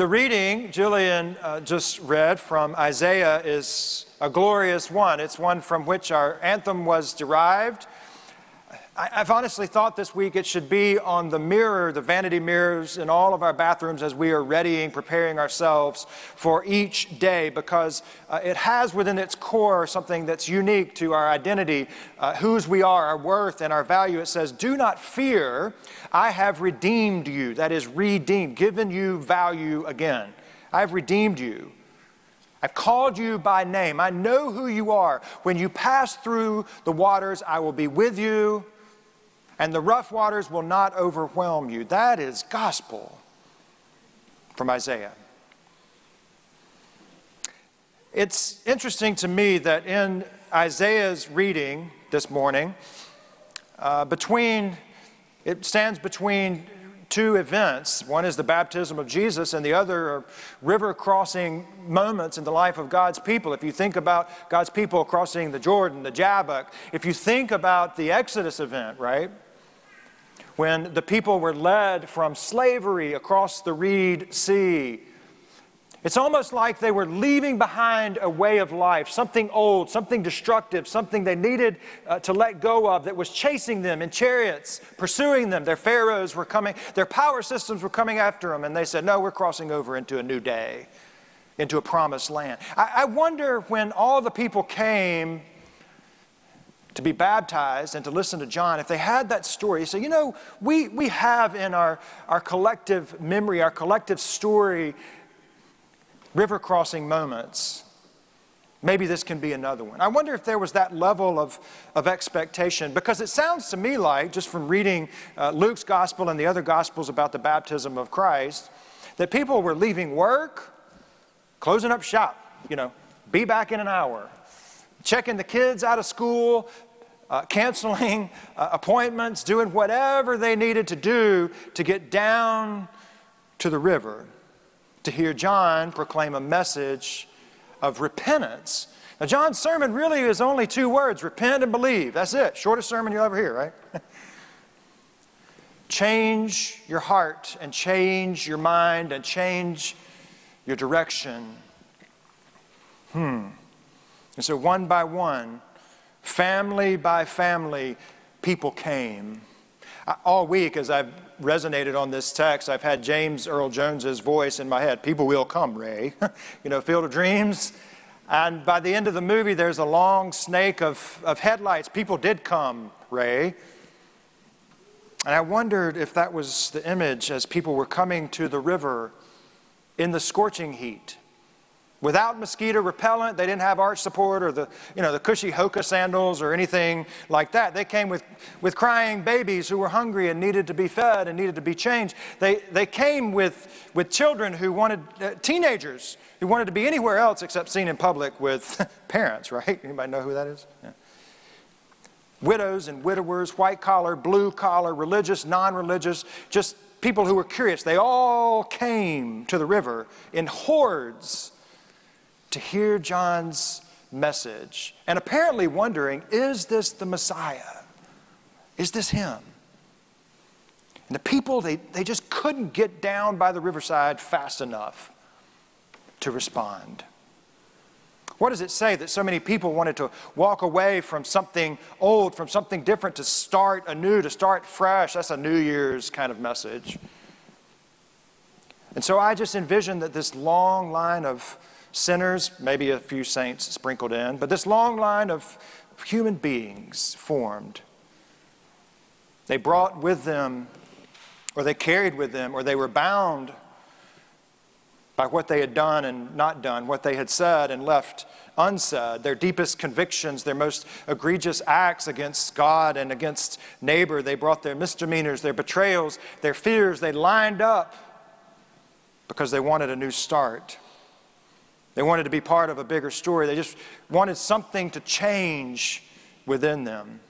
The reading Jillian uh, just read from Isaiah is a glorious one. It's one from which our anthem was derived. I've honestly thought this week it should be on the mirror, the vanity mirrors in all of our bathrooms as we are readying, preparing ourselves for each day, because uh, it has within its core something that's unique to our identity, uh, whose we are, our worth, and our value. It says, Do not fear, I have redeemed you. That is, redeemed, given you value again. I have redeemed you. I've called you by name. I know who you are. When you pass through the waters, I will be with you and the rough waters will not overwhelm you. That is gospel from Isaiah. It's interesting to me that in Isaiah's reading this morning, uh, between it stands between two events. One is the baptism of Jesus, and the other are river crossing moments in the life of God's people. If you think about God's people crossing the Jordan, the Jabbok, if you think about the Exodus event, right? When the people were led from slavery across the Reed Sea. It's almost like they were leaving behind a way of life, something old, something destructive, something they needed uh, to let go of that was chasing them in chariots, pursuing them. Their pharaohs were coming, their power systems were coming after them, and they said, No, we're crossing over into a new day, into a promised land. I, I wonder when all the people came to be baptized and to listen to John, if they had that story, say, you know, we, we have in our, our collective memory, our collective story, river crossing moments. Maybe this can be another one. I wonder if there was that level of, of expectation, because it sounds to me like, just from reading uh, Luke's gospel and the other gospels about the baptism of Christ, that people were leaving work, closing up shop, you know, be back in an hour checking the kids out of school, uh, canceling uh, appointments, doing whatever they needed to do to get down to the river to hear John proclaim a message of repentance. Now, John's sermon really is only two words repent and believe. That's it. Shortest sermon you'll ever hear, right? change your heart and change your mind and change your direction. Hmm. And so, one by one, family by family, people came. All week, as I've resonated on this text, I've had James Earl Jones's voice in my head. People will come, Ray. you know, Field of Dreams. And by the end of the movie, there's a long snake of, of headlights. People did come, Ray. And I wondered if that was the image as people were coming to the river in the scorching heat without mosquito repellent. They didn't have arch support or the, you know, the cushy Hoka sandals or anything like that. They came with, with crying babies who were hungry and needed to be fed and needed to be changed. They, they came with, with children who wanted, uh, teenagers who wanted to be anywhere else except seen in public with parents, right? Anybody know who that is? Yeah. Widows and widowers, white collar, blue collar, religious, non religious, just people who were curious. They all came to the river in hordes to hear John's message and apparently wondering, is this the Messiah? Is this him? And the people, they, they just couldn't get down by the riverside fast enough to respond. What does it say that so many people wanted to walk away from something old, from something different, to start anew, to start fresh? That's a New Year's kind of message. And so I just envision that this long line of sinners, maybe a few saints sprinkled in, but this long line of human beings formed. They brought with them, or they carried with them, or they were bound by what they had done and not done, what they had said and left unsaid, their deepest convictions, their most egregious acts against God and against neighbor. They brought their misdemeanors, their betrayals, their fears. They lined up because they wanted a new start. They wanted to be part of a bigger story. They just wanted something to change within them.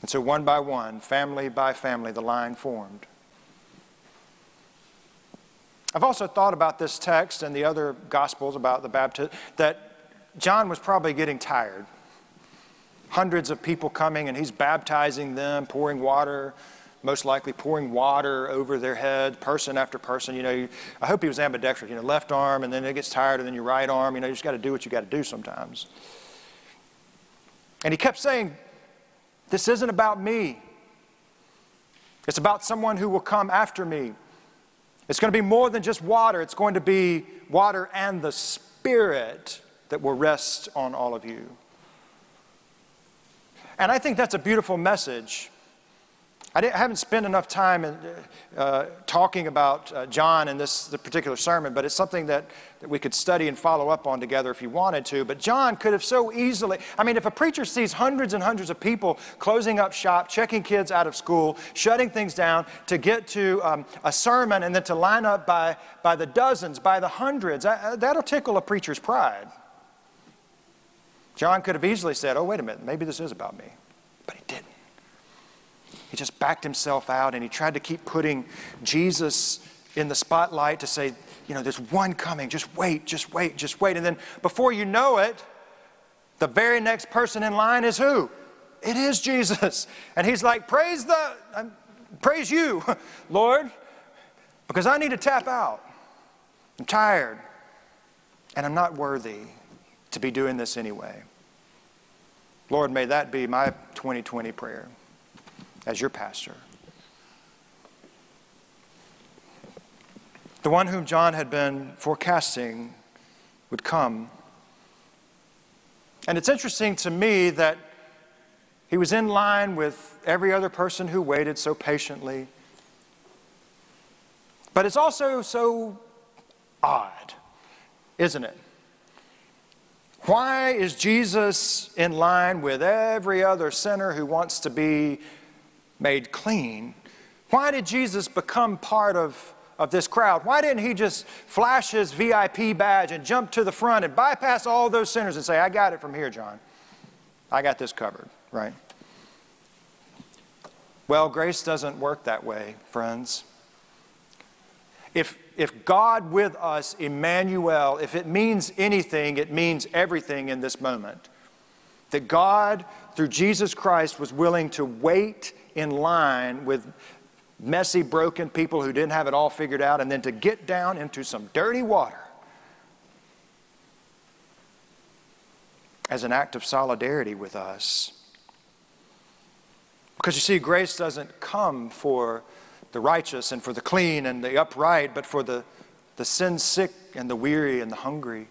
And so, one by one, family by family, the line formed. I've also thought about this text and the other gospels about the baptism that John was probably getting tired. Hundreds of people coming, and he's baptizing them, pouring water most likely pouring water over their head, person after person. You know, I hope he was ambidextrous, you know, left arm, and then it gets tired, and then your right arm. You know, you just got to do what you got to do sometimes. And he kept saying, This isn't about me. It's about someone who will come after me. It's going to be more than just water, it's going to be water and the Spirit that will rest on all of you. And I think that's a beautiful message I, I, haven't spent enough time in, uh, talking about uh, John in this particular sermon, but it's something that, that we could study and follow up on together if you wanted to. But John could have so easily, I mean, if a preacher sees hundreds and hundreds of people closing up shop, checking kids out of school, shutting things down to get to um, a sermon and then to line up by, by the dozens, by the hundreds, uh, that'll tickle a preacher's pride. John could have easily said, oh, wait a minute, maybe this is about me. But he didn't. He just backed himself out and he tried to keep putting Jesus in the spotlight to say, you know, there's one coming. Just wait, just wait, just wait. And then before you know it, the very next person in line is who? It is Jesus. And he's like, praise the, um, praise you, Lord, because I need to tap out. I'm tired. And I'm not worthy to be doing this anyway. Lord, may that be my 2020 prayer as your pastor. The one whom John had been forecasting would come. And it's interesting to me that he was in line with every other person who waited so patiently. But it's also so odd, isn't it? Why is Jesus in line with every other sinner who wants to be made clean. Why did Jesus become part of, of this crowd? Why didn't he just flash his VIP badge and jump to the front and bypass all those sinners and say, I got it from here, John? I got this covered, right? Well, grace doesn't work that way, friends. If, if God with us, Emmanuel, if it means anything, it means everything in this moment. That God, through Jesus Christ, was willing to wait in line with messy, broken people who didn't have it all figured out, and then to get down into some dirty water as an act of solidarity with us. Because you see, grace doesn't come for the righteous and for the clean and the upright, but for the, the sin sick and the weary and the hungry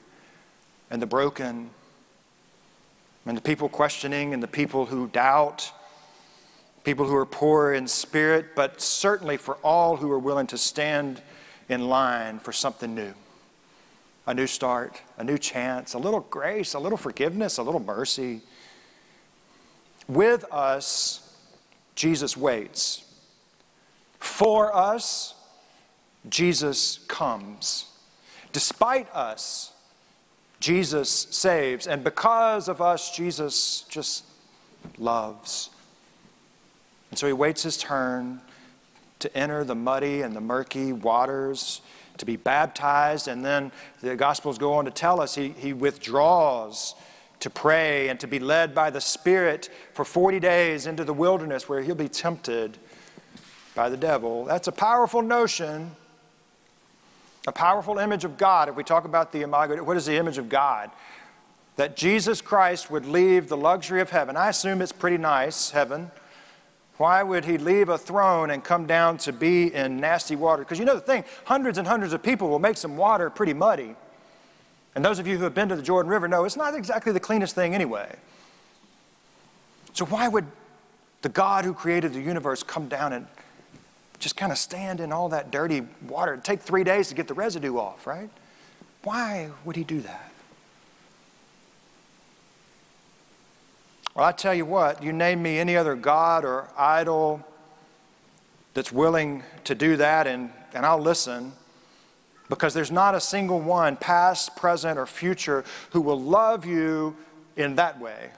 and the broken and the people questioning and the people who doubt people who are poor in spirit, but certainly for all who are willing to stand in line for something new a new start, a new chance, a little grace, a little forgiveness, a little mercy. With us, Jesus waits. For us, Jesus comes. Despite us, Jesus saves. And because of us, Jesus just loves. And so he waits his turn to enter the muddy and the murky waters, to be baptized. And then the Gospels go on to tell us he, he withdraws to pray and to be led by the Spirit for 40 days into the wilderness where he'll be tempted by the devil. That's a powerful notion, a powerful image of God. If we talk about the imago, what is the image of God? That Jesus Christ would leave the luxury of heaven. I assume it's pretty nice, heaven why would he leave a throne and come down to be in nasty water? Because you know the thing, hundreds and hundreds of people will make some water pretty muddy. And those of you who have been to the Jordan River know it's not exactly the cleanest thing anyway. So why would the God who created the universe come down and just kind of stand in all that dirty water? It'd take three days to get the residue off, right? Why would he do that? Well, I tell you what, you name me any other God or idol that's willing to do that, and, and I'll listen because there's not a single one, past, present, or future, who will love you in that way.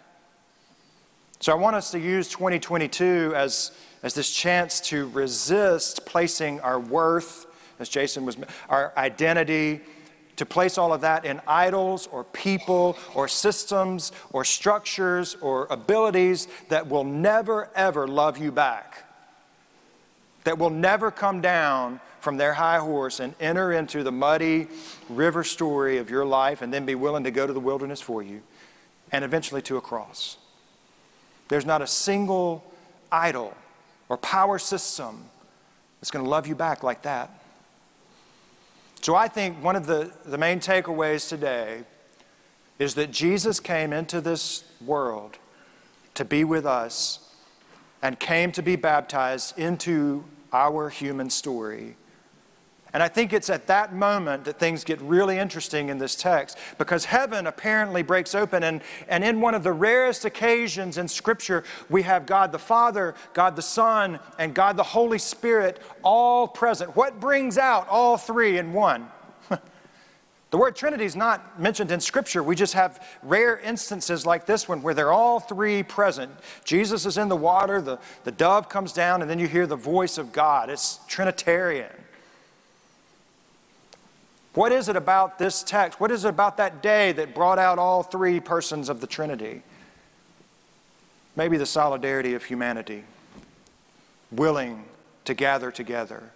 So I want us to use 2022 as, as this chance to resist placing our worth, as Jason was, our identity, to place all of that in idols or people or systems or structures or abilities that will never, ever love you back. that will never come down from their high horse and enter into the muddy river story of your life and then be willing to go to the wilderness for you and eventually to a cross. There's not a single idol or power system that's going to love you back like that. So I think one of the, the main takeaways today is that Jesus came into this world to be with us and came to be baptized into our human story. And I think it's at that moment that things get really interesting in this text because heaven apparently breaks open. And, and in one of the rarest occasions in Scripture, we have God the Father, God the Son, and God the Holy Spirit all present. What brings out all three in one? The word Trinity is not mentioned in Scripture. We just have rare instances like this one where they're all three present. Jesus is in the water, the, the dove comes down, and then you hear the voice of God. It's Trinitarian. What is it about this text? What is it about that day that brought out all three persons of the Trinity? Maybe the solidarity of humanity, willing to gather together.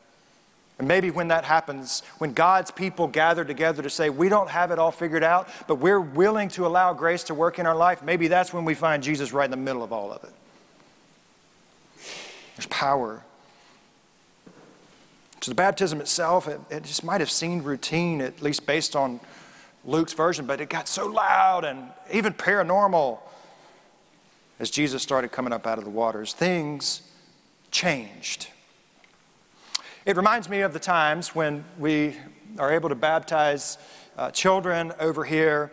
And maybe when that happens, when God's people gather together to say, we don't have it all figured out, but we're willing to allow grace to work in our life, maybe that's when we find Jesus right in the middle of all of it. There's power so the baptism itself, it, it just might have seemed routine, at least based on Luke's version, but it got so loud and even paranormal as Jesus started coming up out of the waters. Things changed. It reminds me of the times when we are able to baptize uh, children over here.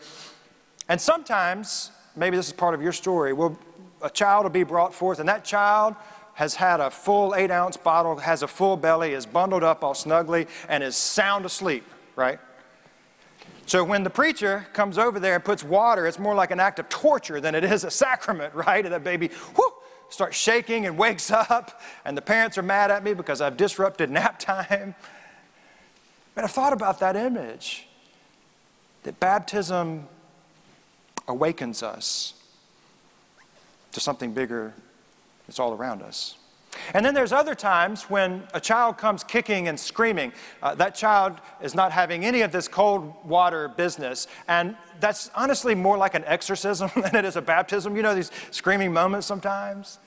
And sometimes, maybe this is part of your story, will a child will be brought forth, and that child has had a full eight ounce bottle, has a full belly, is bundled up all snugly, and is sound asleep, right? So when the preacher comes over there and puts water, it's more like an act of torture than it is a sacrament, right? And that baby, whoo, starts shaking and wakes up, and the parents are mad at me because I've disrupted nap time. But I've thought about that image that baptism awakens us to something bigger it's all around us. And then there's other times when a child comes kicking and screaming. Uh, that child is not having any of this cold water business. And that's honestly more like an exorcism than it is a baptism. You know, these screaming moments sometimes.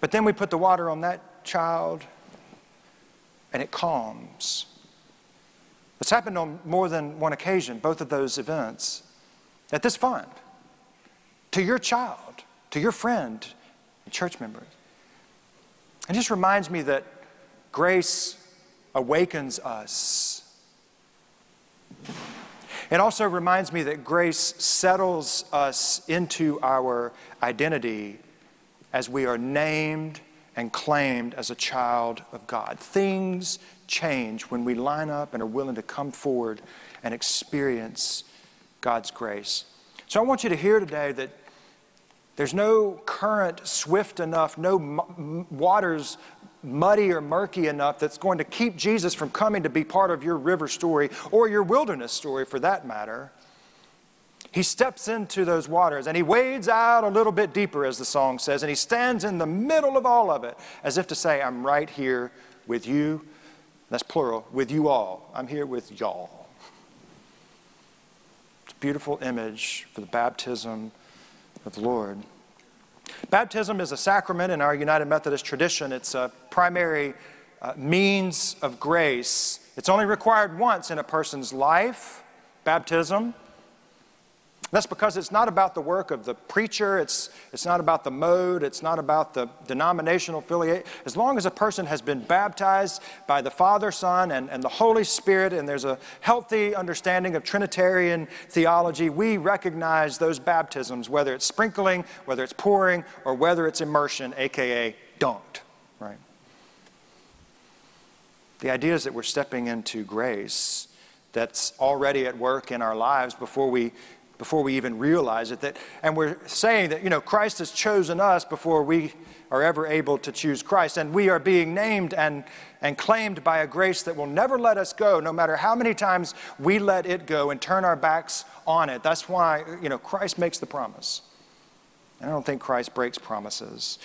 But then we put the water on that child and it calms. It's happened on more than one occasion, both of those events, at this fund, to your child, to your friend, church members. It just reminds me that grace awakens us. It also reminds me that grace settles us into our identity as we are named and claimed as a child of God. Things change when we line up and are willing to come forward and experience God's grace. So I want you to hear today that there's no current swift enough, no waters muddy or murky enough that's going to keep Jesus from coming to be part of your river story or your wilderness story for that matter. He steps into those waters and he wades out a little bit deeper, as the song says, and he stands in the middle of all of it as if to say, I'm right here with you. That's plural, with you all. I'm here with y'all. It's a beautiful image for the baptism of the Lord. Baptism is a sacrament in our United Methodist tradition. It's a primary uh, means of grace. It's only required once in a person's life, baptism. That's because it's not about the work of the preacher, it's, it's not about the mode, it's not about the denominational affiliate. As long as a person has been baptized by the Father, Son, and, and the Holy Spirit, and there's a healthy understanding of Trinitarian theology, we recognize those baptisms, whether it's sprinkling, whether it's pouring, or whether it's immersion, aka don't, right? The idea is that we're stepping into grace that's already at work in our lives before we before we even realize it. That, and we're saying that, you know, Christ has chosen us before we are ever able to choose Christ. And we are being named and, and claimed by a grace that will never let us go, no matter how many times we let it go and turn our backs on it. That's why, you know, Christ makes the promise. And I don't think Christ breaks promises.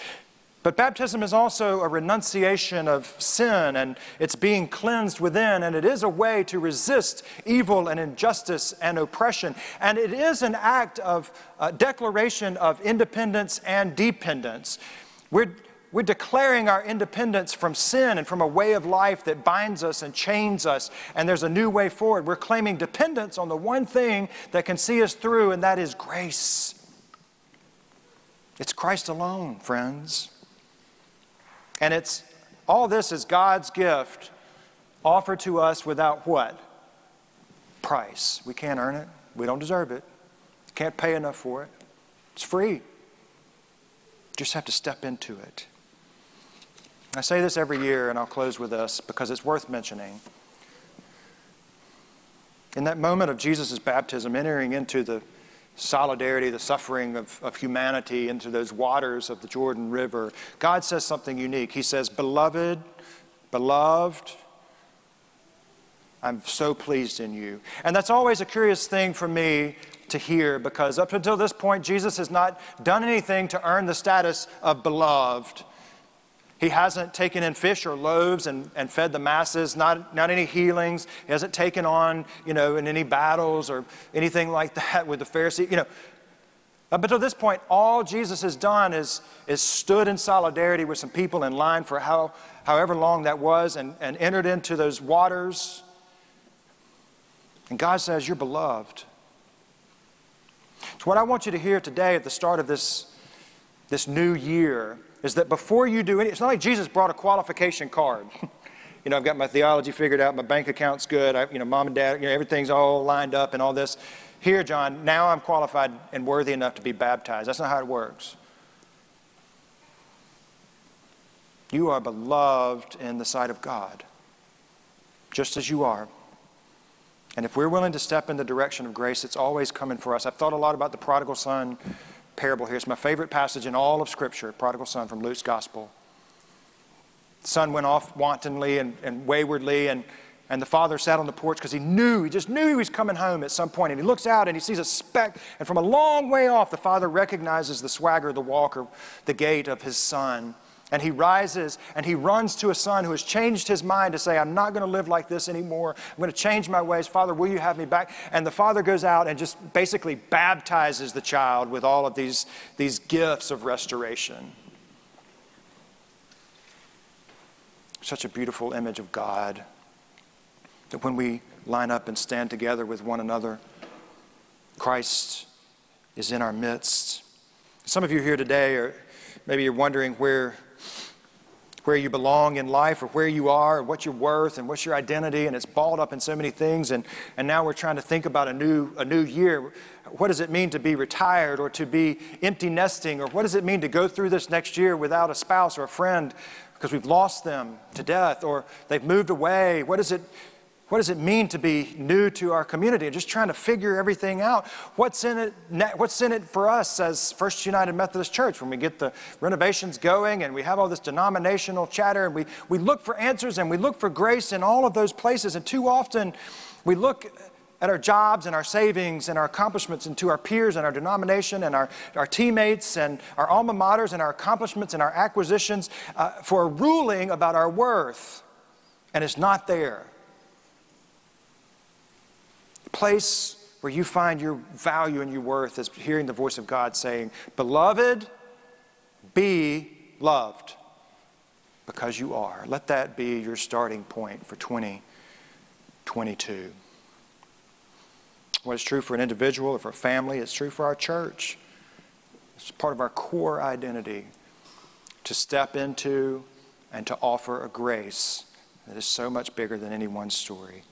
But baptism is also a renunciation of sin and it's being cleansed within, and it is a way to resist evil and injustice and oppression. And it is an act of uh, declaration of independence and dependence. We're, we're declaring our independence from sin and from a way of life that binds us and chains us, and there's a new way forward. We're claiming dependence on the one thing that can see us through, and that is grace. It's Christ alone, friends. And it's all this is God's gift offered to us without what? Price. We can't earn it. We don't deserve it. Can't pay enough for it. It's free. Just have to step into it. I say this every year, and I'll close with this because it's worth mentioning. In that moment of Jesus' baptism, entering into the solidarity, the suffering of, of humanity into those waters of the Jordan River, God says something unique. He says, Beloved, beloved, I'm so pleased in you. And that's always a curious thing for me to hear because up until this point, Jesus has not done anything to earn the status of beloved. He hasn't taken in fish or loaves and, and fed the masses, not, not any healings. He hasn't taken on, you know, in any battles or anything like that with the Pharisees. You know, up until this point, all Jesus has done is, is stood in solidarity with some people in line for how, however long that was and, and entered into those waters. And God says, You're beloved. So, what I want you to hear today at the start of this, this new year is that before you do any, it's not like Jesus brought a qualification card. you know, I've got my theology figured out, my bank account's good, I, you know, mom and dad, you know, everything's all lined up and all this. Here, John, now I'm qualified and worthy enough to be baptized. That's not how it works. You are beloved in the sight of God, just as you are. And if we're willing to step in the direction of grace, it's always coming for us. I've thought a lot about the prodigal son parable here. It's my favorite passage in all of Scripture, prodigal son from Luke's gospel. The son went off wantonly and, and waywardly, and, and the father sat on the porch because he knew, he just knew he was coming home at some point. And he looks out and he sees a speck, and from a long way off, the father recognizes the swagger, the walk, or the gait of his son. And he rises and he runs to a son who has changed his mind to say, I'm not going to live like this anymore. I'm going to change my ways. Father, will you have me back? And the father goes out and just basically baptizes the child with all of these, these gifts of restoration. Such a beautiful image of God that when we line up and stand together with one another, Christ is in our midst. Some of you here today are maybe you're wondering where where you belong in life or where you are and what you're worth and what's your identity and it's balled up in so many things and, and now we're trying to think about a new, a new year. What does it mean to be retired or to be empty nesting or what does it mean to go through this next year without a spouse or a friend because we've lost them to death or they've moved away? What does it what does it mean to be new to our community? And just trying to figure everything out. What's in it, what's in it for us as First United Methodist Church when we get the renovations going and we have all this denominational chatter and we, we look for answers and we look for grace in all of those places. And too often we look at our jobs and our savings and our accomplishments and to our peers and our denomination and our, our teammates and our alma maters and our accomplishments and our acquisitions uh, for a ruling about our worth. And it's not there place where you find your value and your worth is hearing the voice of God saying, Beloved, be loved because you are. Let that be your starting point for 2022. What is true for an individual or for a family, it's true for our church. It's part of our core identity to step into and to offer a grace that is so much bigger than any one story.